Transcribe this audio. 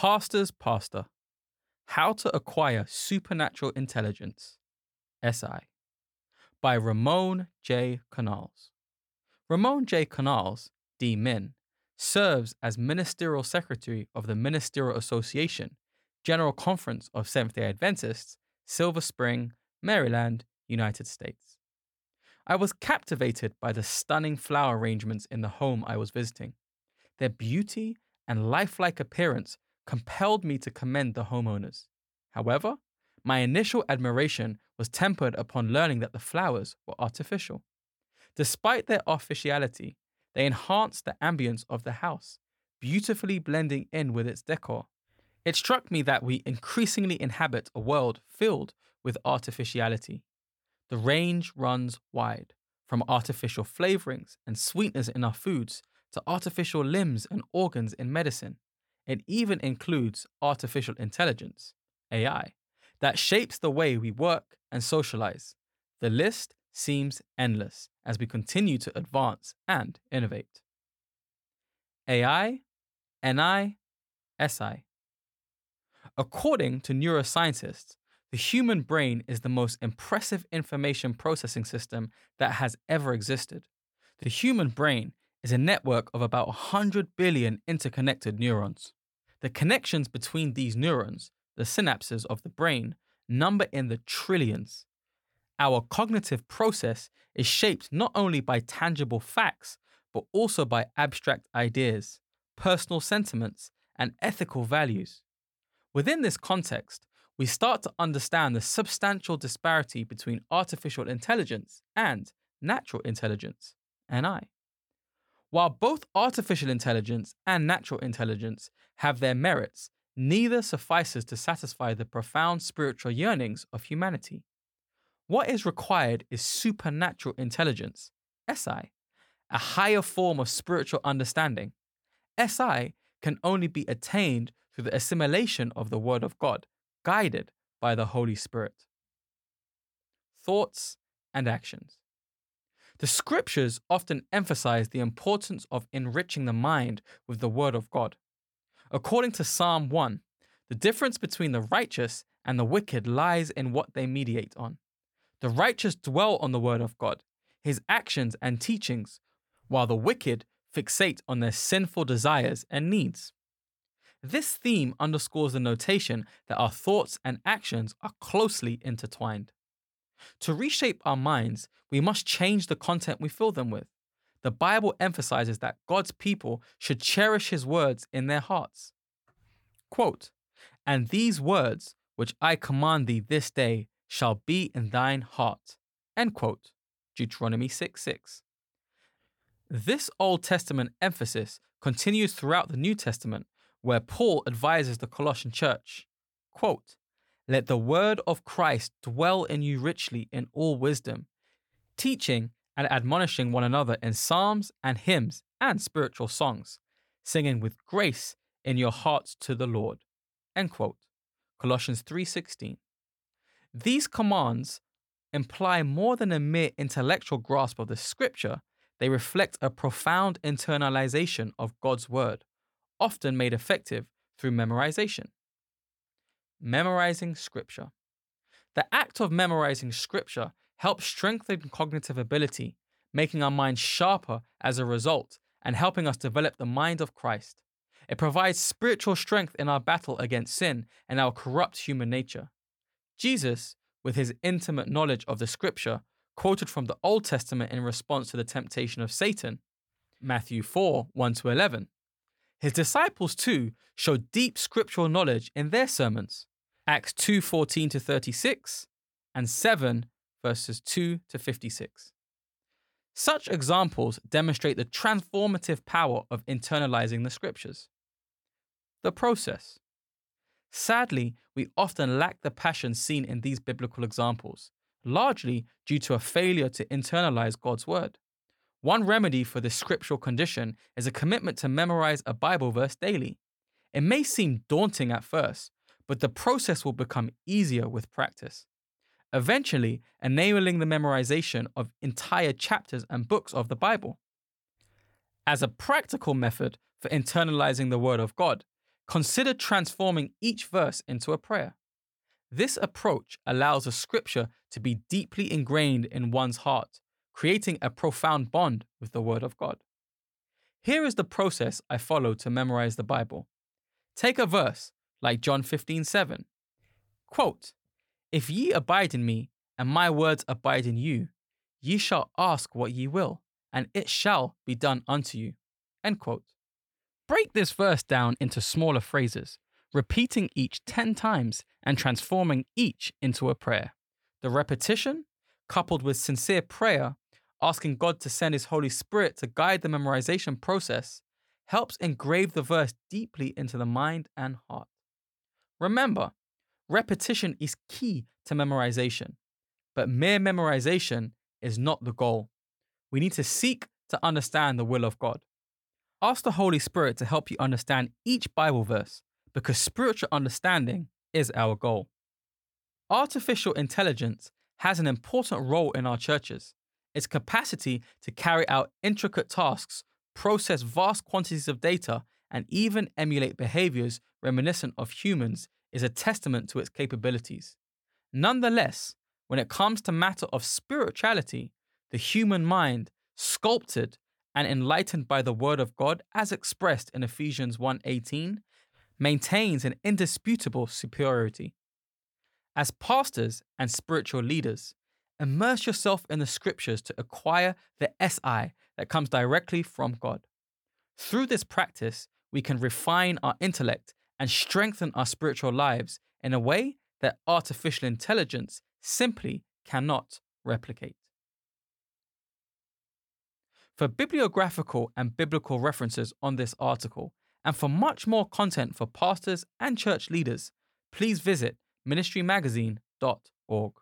Pastor's Pastor How to Acquire Supernatural Intelligence, SI, by Ramon J. Canals. Ramon J. Canals, D. Min, serves as Ministerial Secretary of the Ministerial Association, General Conference of Seventh day Adventists, Silver Spring, Maryland, United States. I was captivated by the stunning flower arrangements in the home I was visiting. Their beauty and lifelike appearance compelled me to commend the homeowners. However, my initial admiration was tempered upon learning that the flowers were artificial. Despite their artificiality, they enhanced the ambience of the house, beautifully blending in with its decor. It struck me that we increasingly inhabit a world filled with artificiality. The range runs wide, from artificial flavorings and sweeteners in our foods to artificial limbs and organs in medicine. It even includes artificial intelligence, AI, that shapes the way we work and socialize. The list seems endless as we continue to advance and innovate. AI, NI, SI. According to neuroscientists, the human brain is the most impressive information processing system that has ever existed. The human brain is a network of about 100 billion interconnected neurons. The connections between these neurons, the synapses of the brain, number in the trillions. Our cognitive process is shaped not only by tangible facts, but also by abstract ideas, personal sentiments, and ethical values. Within this context, we start to understand the substantial disparity between artificial intelligence and natural intelligence, NI. While both artificial intelligence and natural intelligence have their merits, neither suffices to satisfy the profound spiritual yearnings of humanity. What is required is supernatural intelligence, SI, a higher form of spiritual understanding. SI can only be attained through the assimilation of the Word of God, guided by the Holy Spirit. Thoughts and actions. The scriptures often emphasize the importance of enriching the mind with the Word of God. According to Psalm 1, the difference between the righteous and the wicked lies in what they mediate on. The righteous dwell on the Word of God, His actions and teachings, while the wicked fixate on their sinful desires and needs. This theme underscores the notation that our thoughts and actions are closely intertwined. To reshape our minds, we must change the content we fill them with. The Bible emphasizes that God's people should cherish His words in their hearts. Quote, And these words which I command thee this day shall be in thine heart. End quote. Deuteronomy 6 6. This Old Testament emphasis continues throughout the New Testament, where Paul advises the Colossian church quote, let the word of Christ dwell in you richly in all wisdom, teaching and admonishing one another in psalms and hymns and spiritual songs, singing with grace in your hearts to the Lord. End quote. Colossians 3:16. These commands imply more than a mere intellectual grasp of the scripture, they reflect a profound internalization of God's word, often made effective through memorization memorizing scripture. The act of memorizing scripture helps strengthen cognitive ability, making our minds sharper as a result and helping us develop the mind of Christ. It provides spiritual strength in our battle against sin and our corrupt human nature. Jesus, with his intimate knowledge of the scripture, quoted from the Old Testament in response to the temptation of Satan, Matthew 4 1 to 11. His disciples too showed deep scriptural knowledge in their sermons. Acts 2:14 to 36 and 7 verses 2 to 56. Such examples demonstrate the transformative power of internalizing the scriptures. The process. Sadly, we often lack the passion seen in these biblical examples, largely due to a failure to internalize God's word. One remedy for this scriptural condition is a commitment to memorize a Bible verse daily. It may seem daunting at first, but the process will become easier with practice. Eventually, enabling the memorization of entire chapters and books of the Bible. As a practical method for internalizing the Word of God, consider transforming each verse into a prayer. This approach allows a scripture to be deeply ingrained in one's heart, creating a profound bond with the Word of God. Here is the process I follow to memorize the Bible. Take a verse like John 15 7. Quote, If ye abide in me, and my words abide in you, ye shall ask what ye will, and it shall be done unto you. End quote. Break this verse down into smaller phrases, repeating each 10 times and transforming each into a prayer. The repetition, coupled with sincere prayer, asking God to send His Holy Spirit to guide the memorization process, helps engrave the verse deeply into the mind and heart. Remember, repetition is key to memorization, but mere memorization is not the goal. We need to seek to understand the will of God. Ask the Holy Spirit to help you understand each Bible verse because spiritual understanding is our goal. Artificial intelligence has an important role in our churches. Its capacity to carry out intricate tasks, process vast quantities of data, and even emulate behaviors reminiscent of humans is a testament to its capabilities. Nonetheless, when it comes to matter of spirituality, the human mind, sculpted and enlightened by the word of God as expressed in Ephesians 1:18, maintains an indisputable superiority. As pastors and spiritual leaders, immerse yourself in the scriptures to acquire the SI that comes directly from God. Through this practice, we can refine our intellect and strengthen our spiritual lives in a way that artificial intelligence simply cannot replicate. For bibliographical and biblical references on this article, and for much more content for pastors and church leaders, please visit ministrymagazine.org.